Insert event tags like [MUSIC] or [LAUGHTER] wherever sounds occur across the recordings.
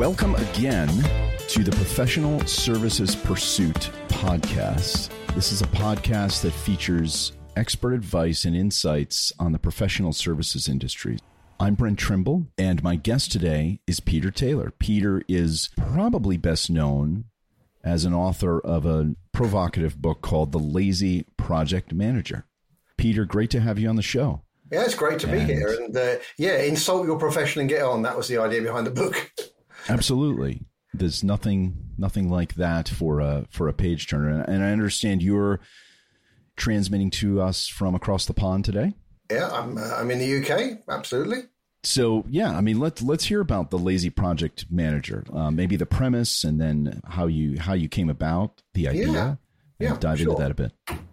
Welcome again to the Professional Services Pursuit podcast. This is a podcast that features expert advice and insights on the professional services industry. I'm Brent Trimble, and my guest today is Peter Taylor. Peter is probably best known as an author of a provocative book called The Lazy Project Manager. Peter, great to have you on the show. Yeah, it's great to be here. And uh, yeah, insult your profession and get on. That was the idea behind the book. [LAUGHS] Absolutely. There's nothing nothing like that for a for a page turner. And I understand you're transmitting to us from across the pond today. Yeah, I'm, uh, I'm in the UK. Absolutely. So yeah, I mean let's let's hear about the lazy project manager. Uh, maybe the premise, and then how you how you came about the idea. Yeah. and Yeah, dive sure. into that a bit.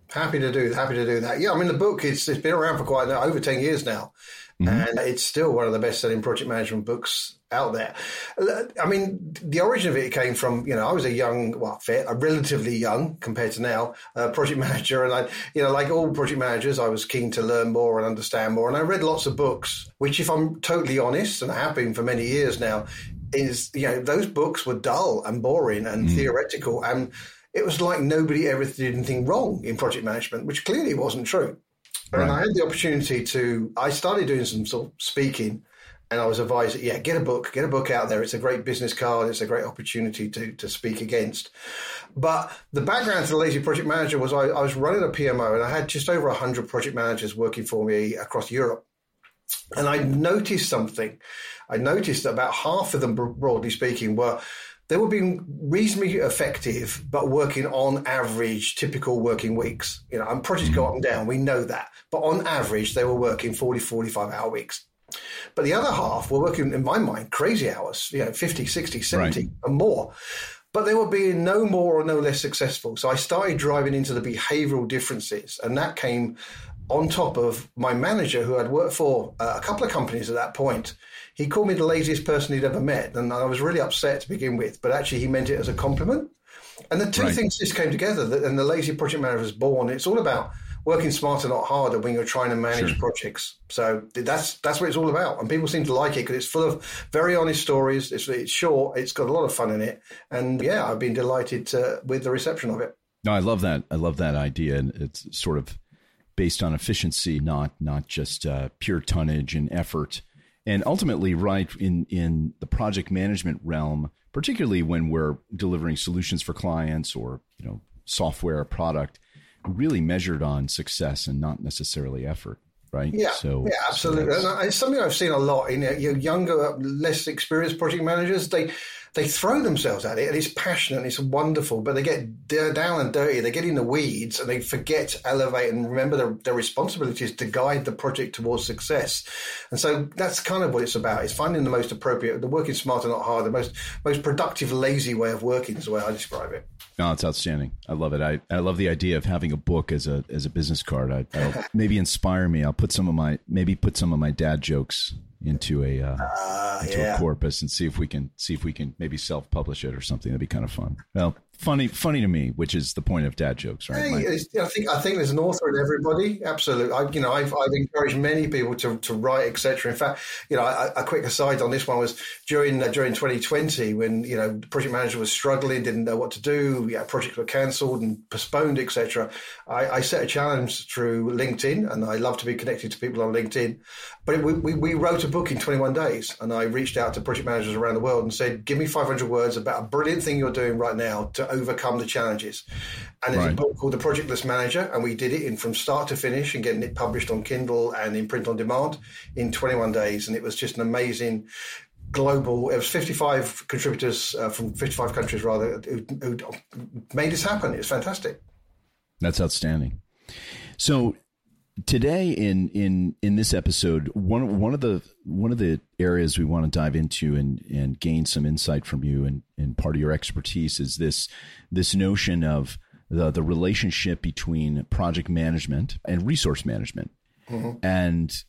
Happy to do happy to do that. Yeah, I mean the book it's it's been around for quite now over ten years now, and it's still one of the best selling project management books out there. I mean the origin of it came from you know I was a young well a relatively young compared to now uh, project [LAUGHS] manager, and I you know like all project managers I was keen to learn more and understand more, and I read lots of books. Which if I'm totally honest, and I have been for many years now, is you know those books were dull and boring and theoretical and it was like nobody ever did anything wrong in project management, which clearly wasn't true. And I had the opportunity to, I started doing some sort of speaking and I was advised, that, yeah, get a book, get a book out there. It's a great business card. It's a great opportunity to, to speak against. But the background to the Lazy Project Manager was I, I was running a PMO and I had just over 100 project managers working for me across Europe. And I noticed something. I noticed that about half of them, broadly speaking, were they were being reasonably effective, but working on average, typical working weeks. You know, and projects go up and down. We know that. But on average, they were working 40, 45 hour weeks. But the other half were working, in my mind, crazy hours, you know, 50, 60, 70 Right. and more. But they were being no more or no less successful. So I started driving into the behavioral differences. And that came on top of my manager, who I'd worked for uh, a couple of companies at that point. He called me the laziest person he'd ever met. And I was really upset to begin with. But actually, he meant it as a compliment. And the two Right. things just came together. that- And the lazy project manager was born. It's all about working smarter, not harder, when you're trying to manage Sure. projects. So that's that's what it's all about. And people seem to like it because it's full of very honest stories. It's, it's short. It's got a lot of fun in it. And yeah, I've been delighted to, with the reception of it. No, I love that. I love that idea, and it's sort of based on efficiency, not not just uh, pure tonnage and effort. And ultimately, right in in the project management realm, particularly when we're delivering solutions for clients or you know software or product, really measured on success and not necessarily effort. Right. Yeah, So yeah, absolutely. that's- and it's something I've seen a lot in uh, your younger, less experienced project managers. They they throw themselves at it, and it's passionate, and it's wonderful. But they get down and dirty. They get in the weeds, and they forget to elevate and remember their, their responsibilities to guide the project towards success. And so that's kind of what it's about. It's finding the most appropriate, the working smarter, not harder, the most most productive, lazy way of working is the way I describe it. No, it's outstanding. I love it. I, I love the idea of having a book as a as a business card. I, [LAUGHS] maybe inspire me. I'll put some of my maybe put some of my dad jokes into a uh, Uh, into yeah. a corpus and see if we can see if we can maybe self publish it or something. That'd be kind of fun. Well, funny funny to me, which is the point of dad jokes, right? Hey, I think I think there's an author in everybody. Absolutely, I, you know, I've, I've encouraged many people to, to write, etc. In fact, you know, a, a quick aside on this one was during uh, during 2020 when you know the project manager was struggling, didn't know what to do, yeah, projects were cancelled and postponed, etc. I, I set a challenge through LinkedIn, and I love to be connected to people on LinkedIn. But we, we, we wrote a book in 21 days, and I reached out to project managers around the world and said, "Give me 500 words about a brilliant thing you're doing right now to overcome the challenges." And there's Right. a book called The Project List Manager, and we did it in from start to finish and getting it published on Kindle and in print on demand in 21 days, and it was just an amazing global. It was 55 contributors uh, from 55 countries rather who, who made this happen. It's fantastic. That's outstanding. So today in in in this episode, one one of the one of the areas we want to dive into and and gain some insight from you and and part of your expertise is this this notion of the the relationship between project management and resource management. Mm-hmm. And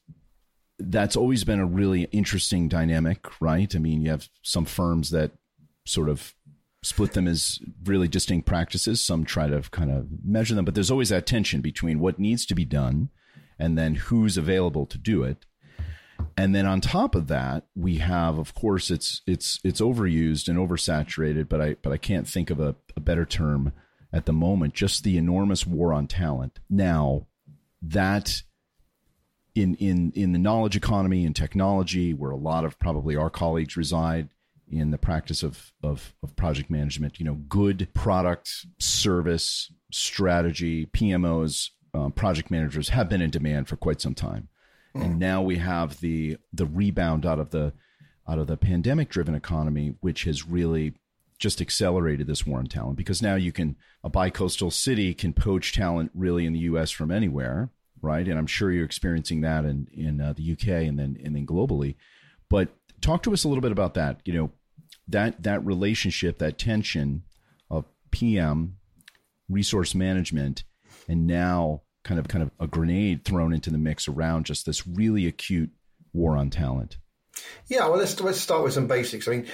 that's always been a really interesting dynamic, right? I mean, you have some firms that sort of split them as really distinct practices. Some try to kind of measure them, but there's always that tension between what needs to be done and then who's available to do it. And then on top of that, we have, of course, it's it's it's overused and oversaturated, but I but I can't think of a, a better term at the moment. Just the enormous war on talent. Now, that in in in the knowledge economy and technology, where a lot of probably our colleagues reside in the practice of of, of project management, you know, good product, service, strategy, PMOs, um, project managers have been in demand for quite some time. And now we have the the rebound out of the out of the pandemic driven economy which has really just accelerated this war on talent. Because now you can a bi-coastal city can poach talent really in the US from anywhere right? And I'm sure you're experiencing that in in uh, the UK and then and then globally. But talk to us a little bit about that. You know that that relationship that tension of PM resource management and now kind of kind of a grenade thrown into the mix around just this really acute war on talent? Yeah, well, let's let's start with some basics. I mean,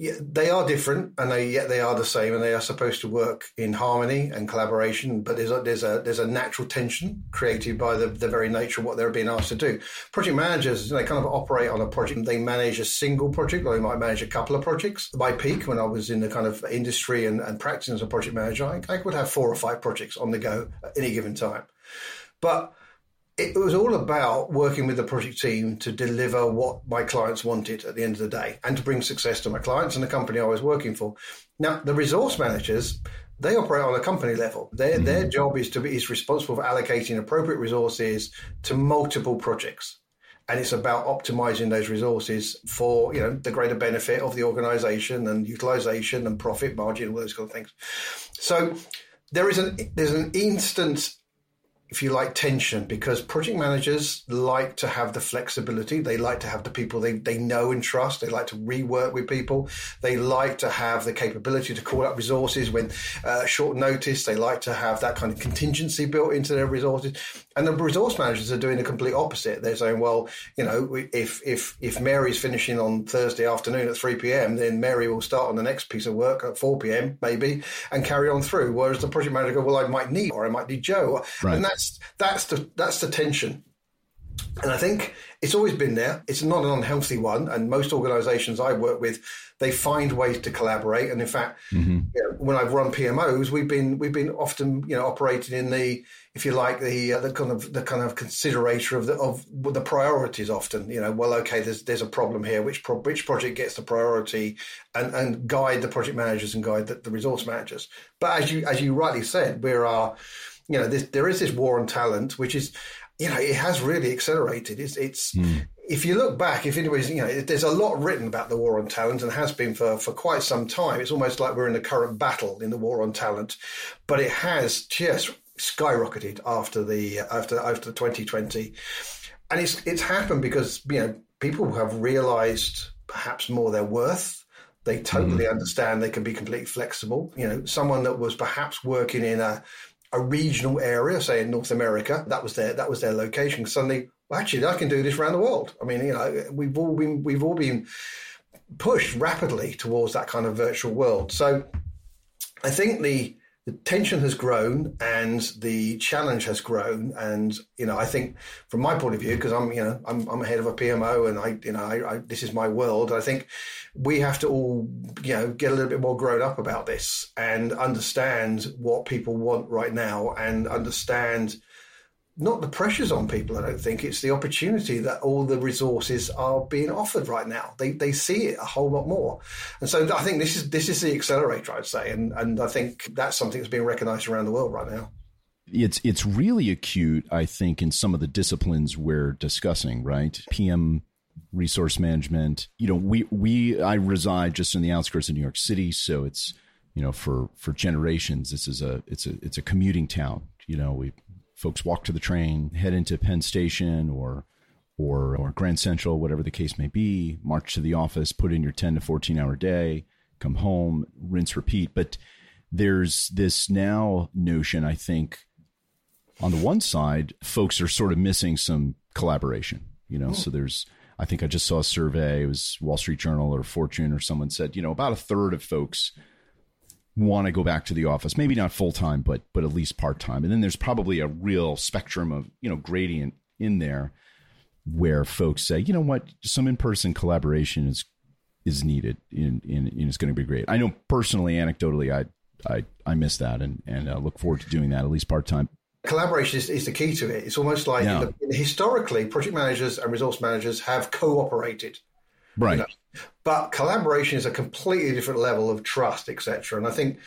yeah, they are different, and they yet they are the same, and they are supposed to work in harmony and collaboration. But there's a there's a there's a natural tension created by the, the very nature of what they're being asked to do. Project managers, they kind of operate on a project. They manage a single project, or they might manage a couple of projects. By peak, when I was in the kind of industry and, and practicing as a project manager, I, I would have four or five projects on the go at any given time. But it was all about working with the project team to deliver what my clients wanted at the end of the day and to bring success to my clients and the company I was working for. Now, the resource managers, they operate on a company level. Their mm-hmm. their job is to be is responsible for allocating appropriate resources to multiple projects. And it's about optimizing those resources for, you know, the greater benefit of the organization and utilization and profit margin, all those kind of things. So there is an there's an instant if you like, tension because project managers like to have the flexibility. They like to have the people they, they know and trust. They like to rework with people. They like to have the capability to call up resources when uh, short notice. They like to have that kind of contingency built into their resources. And the resource managers are doing the complete opposite. They're saying, well, you know, if, if, if Mary's finishing on Thursday afternoon at 3 p.m., then Mary will start on the next piece of work at 4 p.m., maybe, and carry on through. Whereas the project manager go, well, I might need, or I might need Joe. Right. And that's that's the that's the tension. And I think it's always been there. It's not an unhealthy one. And most organizations I work with, they find ways to collaborate. And in fact, mm-hmm. you know, when I've run PMOs, we've been we've been often you know operating in the if you like the uh, the kind of the kind of considerator of the of the priorities. Often, you know, well, okay, there's there's a problem here. Which pro- which project gets the priority, and and guide the project managers and guide the, the resource managers. But as you as you rightly said, we are you know, this, there is this war on talent, which is, you know, it has really accelerated. It's, it's mm. if you look back, if anybody's, you know, there's a lot written about the war on talent and has been for, for quite some time. It's almost like we're in a current battle in the war on talent, but it has just skyrocketed after the, after, after 2020. And it's, it's happened because, you know, people have realized perhaps more their worth. They totally mm. understand they can be completely flexible. You know, someone that was perhaps working in a a regional area, say in North America, that was their that was their location. Suddenly, well, actually, I can do this around the world. I mean, you know, we've all been we've all been pushed rapidly towards that kind of virtual world. So, I think the the tension has grown and the challenge has grown. And, you know, I think from my point of view, because I'm, you know, I'm, I'm head of a PMO and I, you know, I, I, this is my world. I think we have to all, you know, get a little bit more grown up about this and understand what people want right now and understand not the pressures on people. I don't think it's the opportunity that all the resources are being offered right now. They they see it a whole lot more, and so I think this is this is the accelerator, I'd say, and and I think that's something that's being recognised around the world right now. It's it's really acute, I think, in some of the disciplines we're discussing. Right, PM resource management. You know, we we I reside just in the outskirts of New York City, so it's you know for for generations this is a it's a it's a commuting town. You know, we folks walk to the train, head into Penn Station or or or Grand Central, whatever the case may be, march to the office, put in your 10 to 14 hour day, come home, rinse repeat. But there's this now notion, I think, on the one side, folks are sort of missing some collaboration, you know, oh. so there's I think I just saw a survey, it was Wall Street Journal or Fortune or someone said, you know, about a third of folks want to go back to the office maybe not full time but but at least part time and then there's probably a real spectrum of you know gradient in there where folks say, you know what, some in person collaboration is is needed and, and, and it's going to be great. I know personally, anecdotally, I I, I miss that and and uh, look forward to doing that at least part time. Collaboration is, is, the key to it. It's almost like yeah. historically, project managers and resource managers have cooperated, right? You know? But collaboration is a completely different level of trust, etc. And I think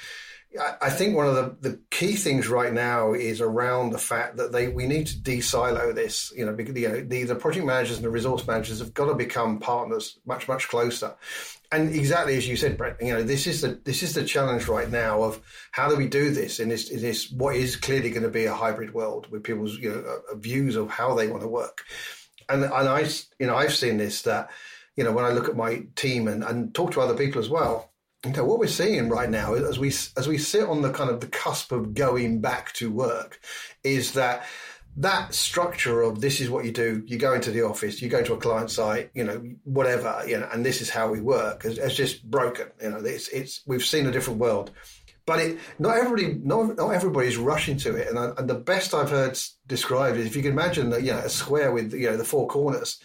I think one of the, the key things right now is around the fact that they we need to de-silo this. You know, because you know, the, the project managers and the resource managers have got to become partners much much closer. And exactly as you said, Brett, you know, this is the this is the challenge right now of how do we do this in this in this what is clearly going to be a hybrid world with people's you know uh, views of how they want to work. And and I you know I've seen this that you know when I look at my team and, and talk to other people as well you know, what we're seeing right now, as we as we sit on the kind of the cusp of going back to work, is that that structure of this is what you do. You go into the office, you go to a client site, you know, whatever, you know, and this is how we work. Has, has just broken. You know, it's it's we've seen a different world, but it not everybody not not everybody's rushing to it. And, I, and the best I've heard described is if you can imagine that you know a square with you know the four corners,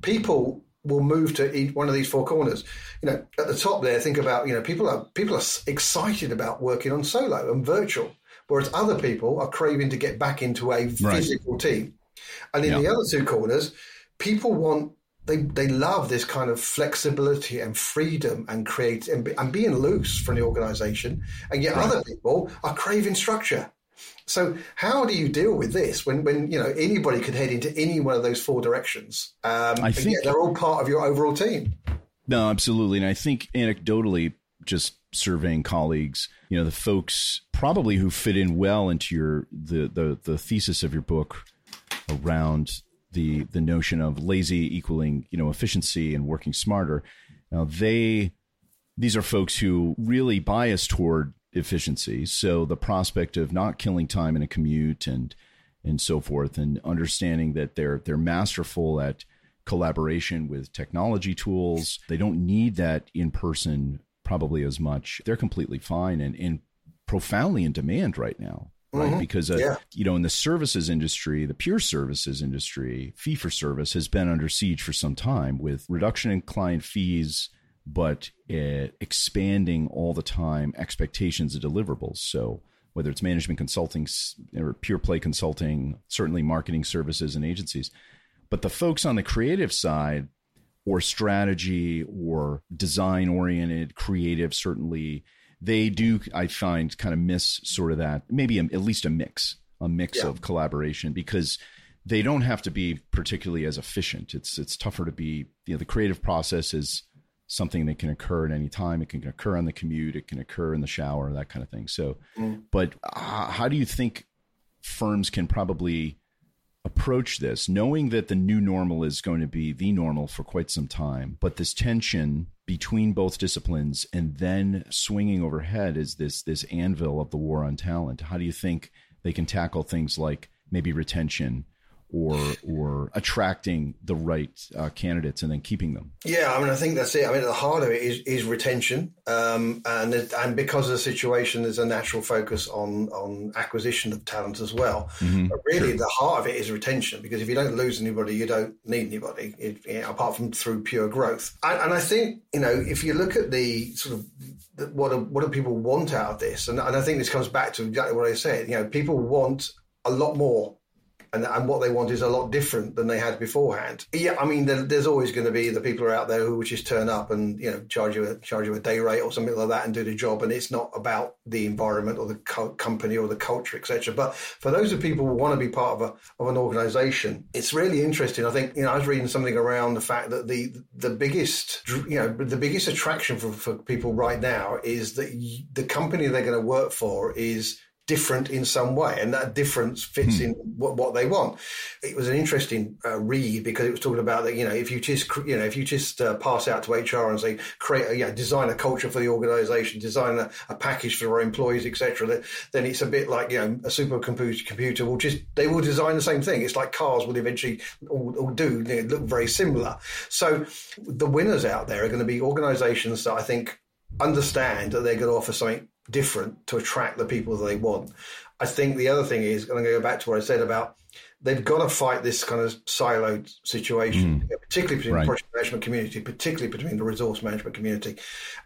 people will move to each one of these four corners. You know, at the top there, think about you know people are people are excited about working on solo and virtual, whereas other people are craving to get back into a right. physical team. And in yeah. the other two corners, people want they they love this kind of flexibility and freedom and create and, and being loose from the organization, and yet right. other people are craving structure. So how do you deal with this when, when you know anybody could head into any one of those four directions? Um, I think they're all part of your overall team. No, absolutely, and I think anecdotally, just surveying colleagues, you know, the folks probably who fit in well into your the the, the thesis of your book around the the notion of lazy equaling you know efficiency and working smarter. Now they these are folks who really bias toward efficiency. So the prospect of not killing time in a commute and and so forth, and understanding that they're they're masterful at collaboration with technology tools. They don't need that in person probably as much. They're completely fine and, and profoundly in demand right now. Right. Mm-hmm. Because, uh, yeah. you know, in the services industry, the pure services industry, fee for service has been under siege for some time with reduction in client fees, but uh, expanding all the time expectations of deliverables. So whether it's management consulting or pure play consulting, certainly marketing services and agencies, but the folks on the creative side or strategy or design oriented creative certainly they do i find kind of miss sort of that maybe a, at least a mix a mix yeah. of collaboration because they don't have to be particularly as efficient it's it's tougher to be you know the creative process is something that can occur at any time. It can occur on the commute. It can occur in the shower, that kind of thing. So, mm. but uh, how do you think firms can probably approach this, knowing that the new normal is going to be the normal for quite some time, but this tension between both disciplines and then swinging overhead is this this anvil of the war on talent. How do you think they can tackle things like maybe retention or or attracting the right uh, candidates and then keeping them? Yeah, I mean, I think that's it. I mean, at the heart of it is, is retention, um, and and because of the situation, there's a natural focus on on acquisition of talent as well. Mm-hmm. But really, sure. the heart of it is retention because if you don't lose anybody, you don't need anybody, it, you know, apart from through pure growth. And, and, I think you know, if you look at the sort of the, what do, what do people want out of this, and, and I think this comes back to exactly what I said. You know, people want a lot more and, and what they want is a lot different than they had beforehand. Yeah, I mean, there, there's always going to be the people are out there who just turn up and you know charge you a charge you a day rate or something like that and do the job, and it's not about the environment or the co- company or the culture, etc. But for those of people who want to be part of a of an organisation, it's really interesting. I think you know I was reading something around the fact that the the biggest you know the biggest attraction for, for people right now is that the company they're going to work for is different in some way, and that difference fits hmm. in what, what, they want. It was an interesting uh, read because it was talking about that. You know, if you just you know if you just uh, pass out to HR and say create a, you know, design a culture for the organisation, design a, a, package for our employees, etc., then it's a bit like you know a supercomputer computer will just they will design the same thing. It's like cars will eventually all, all do look very similar. So the winners out there are going to be organisations that I think understand that they're going to offer something different to attract the people they want. I think the other thing is, and I'm going to go back to what I said about they've got to fight this kind of siloed situation, mm. particularly between right. the project management community, particularly between the resource management community,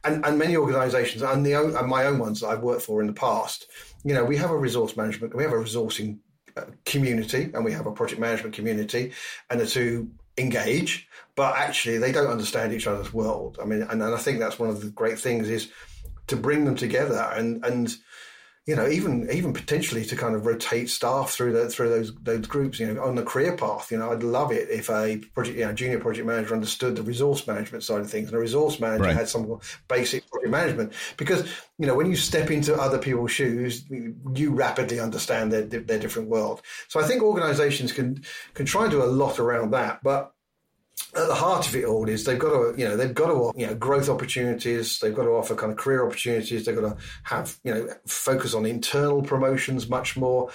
and and many organisations and the and my own ones that I've worked for in the past. You know, we have a resource management, we have a resourcing uh, community, and we have a project management community, and the two engage, but actually they don't understand each other's world. I mean, and, and I think that's one of the great things is to bring them together and and you know, even even potentially to kind of rotate staff through the, through those those groups, you know, on the career path. You know, I'd love it if a project, you know, junior project manager understood the resource management side of things, and a resource manager right. had some basic project management. Because you know, when you step into other people's shoes, you rapidly understand their their different world. So I think organisations can can try and do a lot around that, but at the heart of it all is they've got to, you know, they've got to, you know, growth opportunities. They've got to offer kind of career opportunities. They've got to have, you know, focus on internal promotions much more.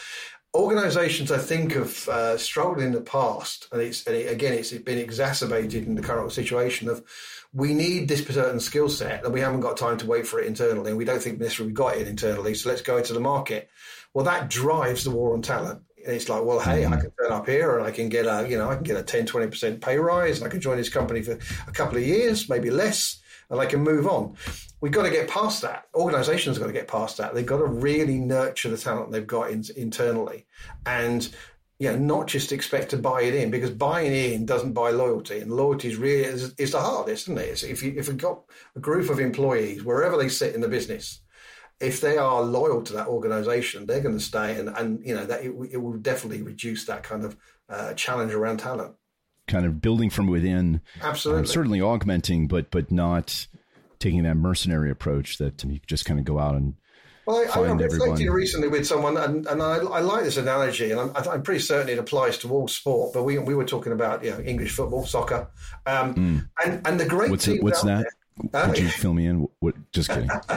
Organisations, I think, have uh, struggled in the past, and it's and it, again, it's been exacerbated in the current situation of we need this certain skill set, and we haven't got time to wait for it internally, and we don't think necessarily we got it internally. So let's go into the market. Well, that drives the war on talent it's like, well, hey, mm-hmm. I can turn up here and I can get a, you know, I can get a 10, 20% pay rise and I can join this company for a couple of years, maybe less, and I can move on. We've got to get past that. Organizations have got to get past that. They've got to really nurture the talent they've got in, internally and, you know, not just expect to buy it in because buying in doesn't buy loyalty and loyalty is really, is, is the hardest, isn't it? It's if you, if you've got a group of employees, wherever they sit in the business, if they are loyal to that organization, they're going to stay, and and you know that it, it will definitely reduce that kind of uh, challenge around talent. Kind of building from within, absolutely, um, certainly augmenting, but but not taking that mercenary approach that you just kind of go out and. Well, I, I reflected recently with someone, and, and I, I like this analogy, and I'm, I'm, pretty certain it applies to all sport. But we we were talking about you know English football, soccer, um, mm. and and the great what's, it, what's that? There, could you fill me in? What, just kidding. [LAUGHS]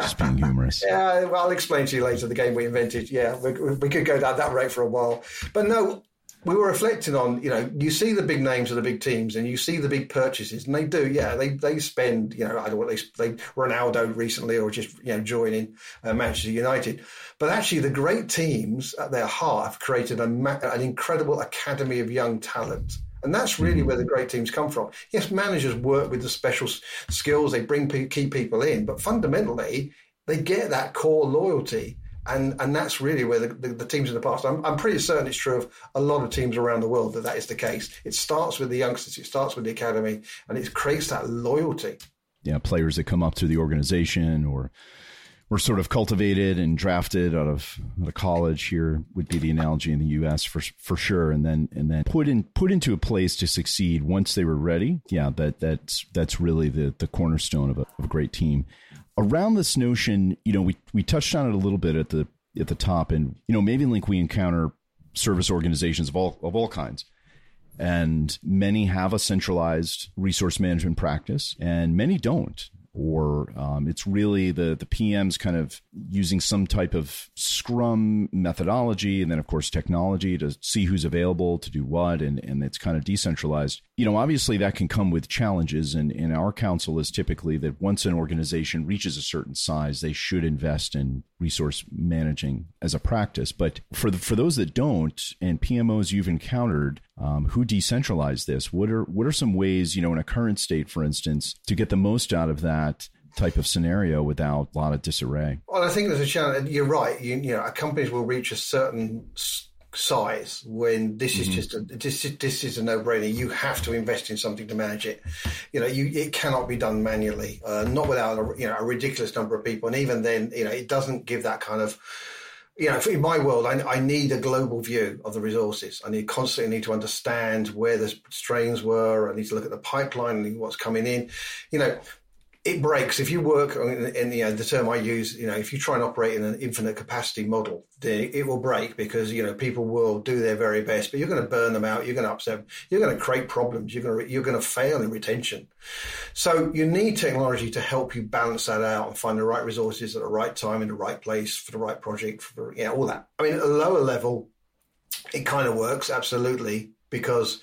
just being humorous. Yeah, well, I'll explain to you later the game we invented. Yeah, we, we could go down that route for a while. But no, we were reflecting on, you know, you see the big names of the big teams and you see the big purchases, and they do, yeah, they they spend, you know, I don't know what they, they Ronaldo recently or just, you know, joining uh, Manchester United. But actually, the great teams at their heart have created a, an incredible academy of young talent and that's really mm-hmm. where the great teams come from. Yes, managers work with the special skills, they bring key people in, but fundamentally, they get that core loyalty. And, and that's really where the, the, the teams in the past, I'm, I'm pretty certain it's true of a lot of teams around the world that that is the case. It starts with the youngsters, it starts with the academy, and it creates that loyalty. Yeah, players that come up through the organization or were sort of cultivated and drafted out of, out college here would be the analogy in the U.S. for for sure, and then and then put in put into a place to succeed once they were ready. Yeah, that that's that's really the the cornerstone of a, of a great team. Around this notion, you know, we we touched on it a little bit at the at the top, and you know, MavenLink we encounter service organizations of all of all kinds and many have a centralized resource management practice and many don't or um, it's really the the PMs kind of using some type of Scrum methodology, and then of course technology to see who's available to do what, and and it's kind of decentralized. You know, obviously that can come with challenges, and and our counsel is typically that once an organization reaches a certain size, they should invest in resource managing as a practice. But for the, for those that don't, and PMOs you've encountered um, who decentralize this, what are what are some ways you know in a current state, for instance, to get the most out of that? type of scenario without a lot of disarray. Well, I think there's a challenge. You're right. You, you know, companies will reach a certain size when this is mm-hmm. just a, this is, this is a no-brainer. You have to invest in something to manage it. You know, you it cannot be done manually, uh, not without a, you know a ridiculous number of people, and even then, you know, it doesn't give that kind of you know, in my world, I, I, need a global view of the resources. I need constantly need to understand where the strains were. I need to look at the pipeline and what's coming in. You know, it breaks if you work in, you uh, know the term I use. You know, if you try and operate in an infinite capacity model, then it will break because you know people will do their very best, but you're going to burn them out. You're going to upset. You're going to create problems. You're going to you're going to fail in retention. So you need technology to help you balance that out and find the right resources at the right time in the right place for the right project. For yeah, all that. I mean, at a lower level, it kind of works absolutely because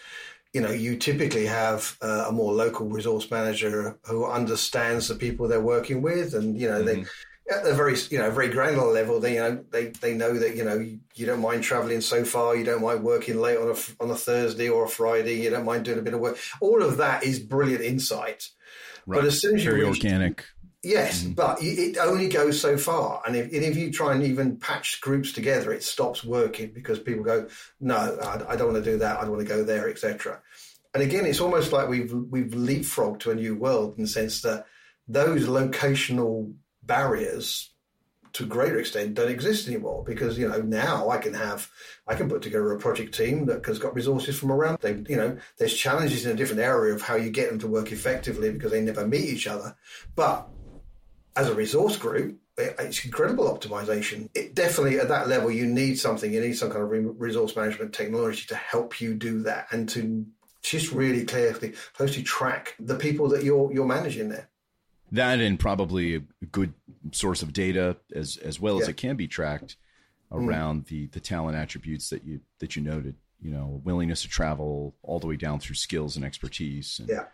you know, you typically have uh, a more local resource manager who understands the people they're working with, and you know, mm-hmm. they at the very you know very granular level, they you know they, they know that you know you, you don't mind traveling so far, you don't mind working late on a on a Thursday or a Friday, you don't mind doing a bit of work. All of that is brilliant insight. Right. But as soon as you very organic. Yes, mm-hmm. but it only goes so far, and if, and if, you try and even patch groups together, it stops working because people go, "No, I, I don't want to do that. I don't want to go there, etc." And again, it's almost like we've we've leapfrogged to a new world in the sense that those locational barriers to a greater extent don't exist anymore because you know now I can have I can put together a project team that has got resources from around they you know there's challenges in a different area of how you get them to work effectively because they never meet each other but as a resource group it's incredible optimization it definitely at that level you need something you need some kind of resource management technology to help you do that and to just really clearly closely track the people that you're you're managing there that and probably a good source of data as as well yeah. as it can be tracked mm. around mm. the the talent attributes that you that you noted you know willingness to travel all the way down through skills and expertise and, yeah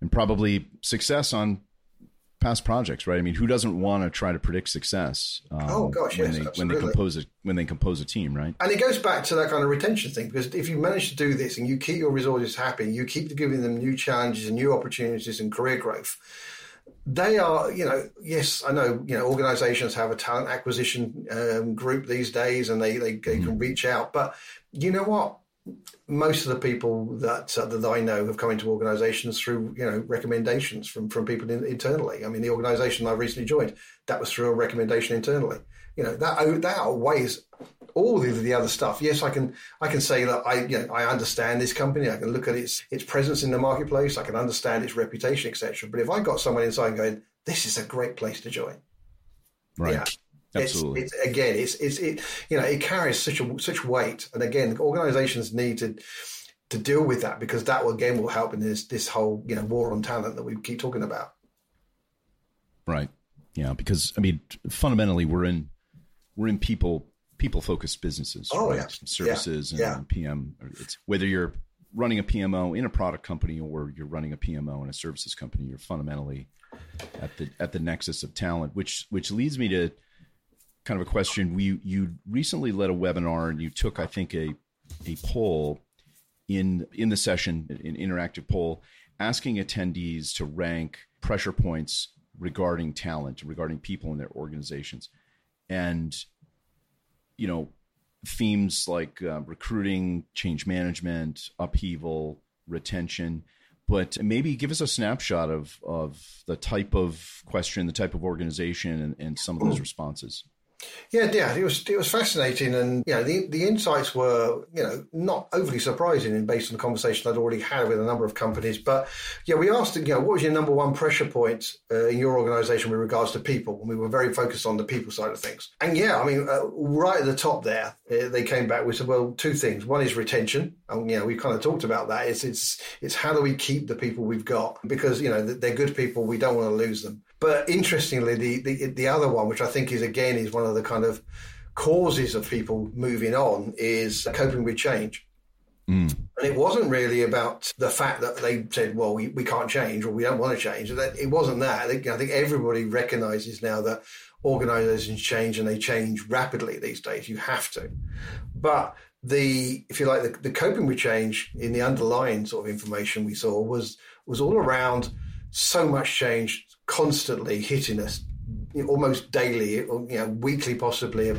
and probably success on past projects right i mean who doesn't want to try to predict success um, oh gosh when yes, they absolutely. when they compose a when they compose a team right and it goes back to that kind of retention thing because if you manage to do this and you keep your resources happy you keep giving them new challenges and new opportunities and career growth they are, you know, yes, I know, you know, organizations have a talent acquisition um, group these days and they, they, they mm-hmm. can reach out. But you know what? Most of the people that uh, that I know have come into organizations through, you know, recommendations from, from people in, internally. I mean, the organization I recently joined, that was through a recommendation internally. You know, that, that outweighs all of the other stuff. Yes, I can I can say that I you know I understand this company. I can look at its its presence in the marketplace. I can understand its reputation, etc. But if I got someone inside going, this is a great place to join, right? Yeah, Absolutely. It's, it's, again, it's it's it you know it carries such a such weight, and again, organisations need to to deal with that because that will again will help in this this whole you know war on talent that we keep talking about. Right. Yeah, because I mean, fundamentally, we're in we're in people people focused businesses. Oh, right? yeah. Services yeah. and yeah. PM. It's whether you're running a PMO in a product company or you're running a PMO in a services company, you're fundamentally at the at the nexus of talent, which which leads me to kind of a question. We you recently led a webinar and you took, I think, a a poll in in the session, an interactive poll, asking attendees to rank pressure points regarding talent, regarding people in their organizations. And you know, themes like uh, recruiting, change management, upheaval, retention. But maybe give us a snapshot of, of the type of question, the type of organization, and, and some of those responses. Yeah, yeah, it was it was fascinating, and you know the the insights were you know not overly surprising, based on the conversation I'd already had with a number of companies. But yeah, we asked you know what was your number one pressure point uh, in your organisation with regards to people, and we were very focused on the people side of things. And yeah, I mean, uh, right at the top there, uh, they came back We said, well, two things. One is retention, and you know we kind of talked about that. It's it's it's how do we keep the people we've got because you know they're good people, we don't want to lose them. But interestingly, the, the, the other one, which I think is again is one of the kind of causes of people moving on, is coping with change. Mm. And it wasn't really about the fact that they said, well, we, we can't change or we don't want to change. It wasn't that. I think, I think everybody recognizes now that organizations change and they change rapidly these days. You have to. But the, if you like, the, the coping with change in the underlying sort of information we saw was, was all around so much change constantly hitting us almost daily, or, you know, weekly possibly.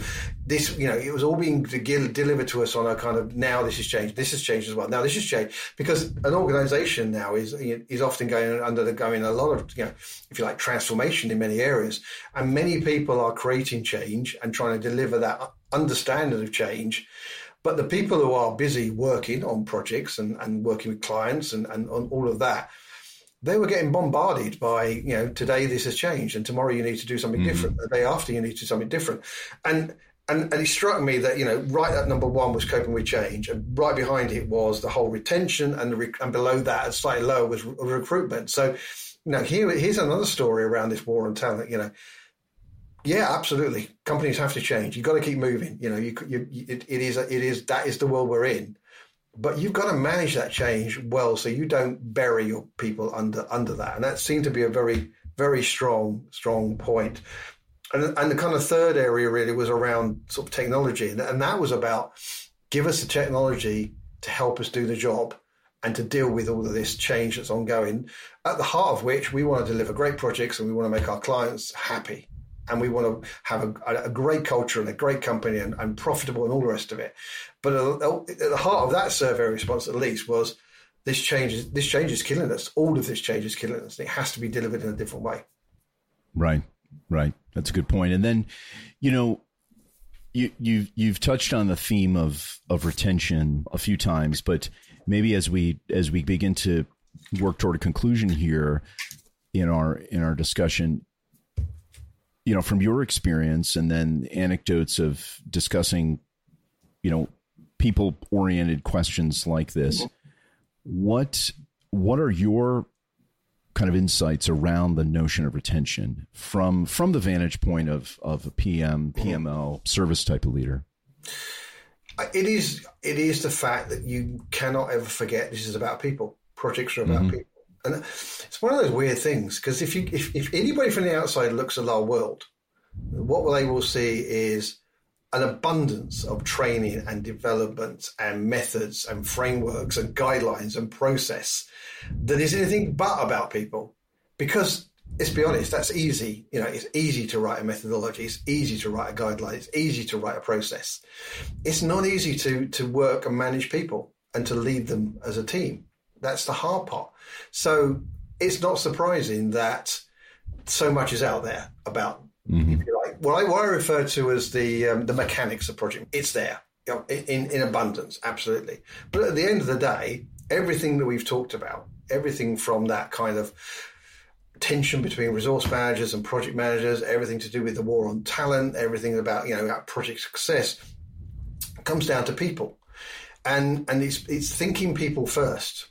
This, you know, it was all being delivered to us on a kind of now this has changed, this has changed as well. Now this has changed because an organisation now is is often going undergoing a lot of, you know, if you like, transformation in many areas, and many people are creating change and trying to deliver that understanding of change. But the people who are busy working on projects and, and working with clients and, and on all of that, they were getting bombarded by, you know, today this has changed and tomorrow you need to do something mm-hmm. different. The day after you need to do something different. And and, and it struck me that you know right at number one was coping with change, and right behind it was the whole retention, and the and below that, and slightly lower was re- recruitment. So, you know, here here's another story around this war on talent. You know, yeah, absolutely, companies have to change. You've got to keep moving. You know, you, you it, it is it is that is the world we're in but you've got to manage that change well so you don't bury your people under under that and that seemed to be a very very strong strong point And, and the kind of third area really was around sort of technology. And, and that was about give us the technology to help us do the job and to deal with all of this change that's ongoing, at the heart of which we want to deliver great projects and we want to make our clients happy. And we want to have a, a great culture and a great company and, and, profitable and all the rest of it. But at the heart of that survey response, at least, was this change is this change is killing us. All of this change is killing us. It has to be delivered in a different way. Right, right. That's a good point. And then, you know, you you've you've touched on the theme of of retention a few times, but maybe as we as we begin to work toward a conclusion here in our in our discussion, you know, from your experience and then anecdotes of discussing, you know, people oriented questions like this, what what are your kind of insights around the notion of retention from from the vantage point of of a PM, PMO, service type of leader? It is it is the fact that you cannot ever forget this is about people. Projects are about mm-hmm. people. And it's one of those weird things because if you if, if anybody from the outside looks at our world, what they will see is an abundance of training and development and methods and frameworks and guidelines and process that is anything but about people. Because let's be honest, that's easy. You know, it's easy to write a methodology. It's easy to write a guideline. It's easy to write a process. It's not easy to to work and manage people and to lead them as a team. That's the hard part. So it's not surprising that so much is out there about Mm-hmm. Like. What I, what I refer to as the um, the mechanics of project, it's there you know, in in abundance, absolutely. But at the end of the day, everything that we've talked about, everything from that kind of tension between resource managers and project managers, everything to do with the war on talent, everything about you know about project success, comes down to people, and and it's it's thinking people first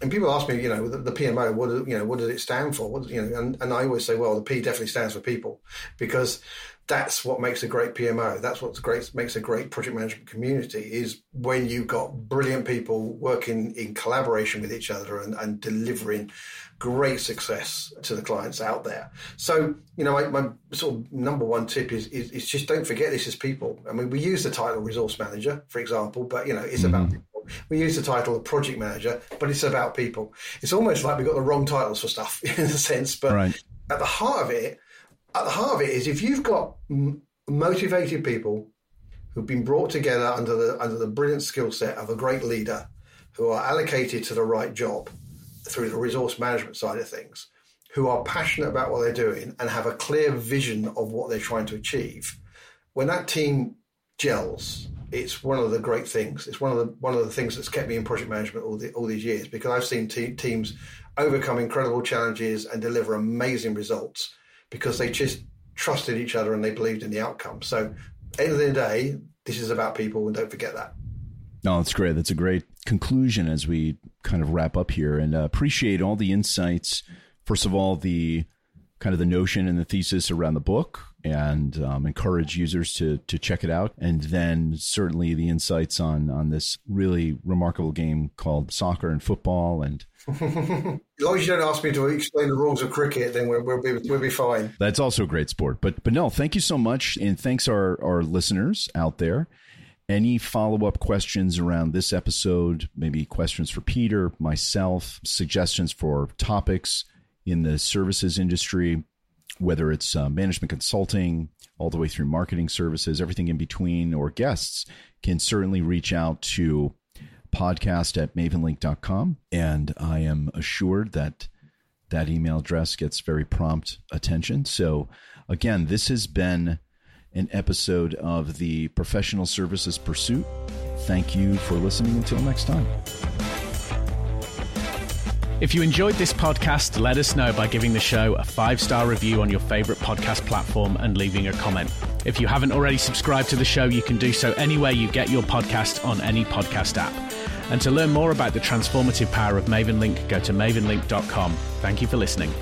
and people ask me, you know, the, the, PMO, what you know, what does it stand for? What, you know, and, and I always say, well, the P definitely stands for people because that's what makes a great PMO. That's what great makes a great project management community is when you've got brilliant people working in collaboration with each other and, and delivering great success to the clients out there. So, you know, my, my sort of number one tip is, is, is just don't forget this is people. I mean, we use the title resource manager, for example, but you know, it's mm-hmm. about we use the title of project manager, but it's about people. It's almost like we've got the wrong titles for stuff [LAUGHS] in a sense. But right. at the heart of it, at the heart of it is if you've got m- motivated people who've been brought together under the under the brilliant skill set of a great leader who are allocated to the right job through the resource management side of things, who are passionate about what they're doing and have a clear vision of what they're trying to achieve, when that team gels it's one of the great things. It's one of the one of the things that's kept me in project management all the, all these years because I've seen te- teams overcome incredible challenges and deliver amazing results because they just trusted each other and they believed in the outcome. So, end of the day, this is about people, and don't forget that. No, that's great. That's a great conclusion as we kind of wrap up here, and uh, appreciate all the insights. First of all, the kind of the notion and the thesis around the book and um, encourage users to to check it out. And then certainly the insights on on this really remarkable game called soccer and football. And as long as you don't ask me to explain the rules of cricket, then we'll, we'll, be we'll be fine. That's also a great sport. But but no, thank you so much, and thanks our our listeners out there. Any follow up questions around this episode, maybe questions for Peter, myself, suggestions for topics in the services industry, whether it's uh, management consulting, all the way through marketing services, everything in between, or guests, can certainly reach out to podcast at mavenlink.com. And I am assured that that email address gets very prompt attention. So, again, this has been an episode of the Professional Services Pursuit. Thank you for listening. Until next time. If you enjoyed this podcast, let us know by giving the show a five star review on your favorite podcast platform and leaving a comment. If you haven't already subscribed to the show, you can do so anywhere you get your podcast on any podcast app. And to learn more about the transformative power of MavenLink, go to mavenlink.com. Thank you for listening.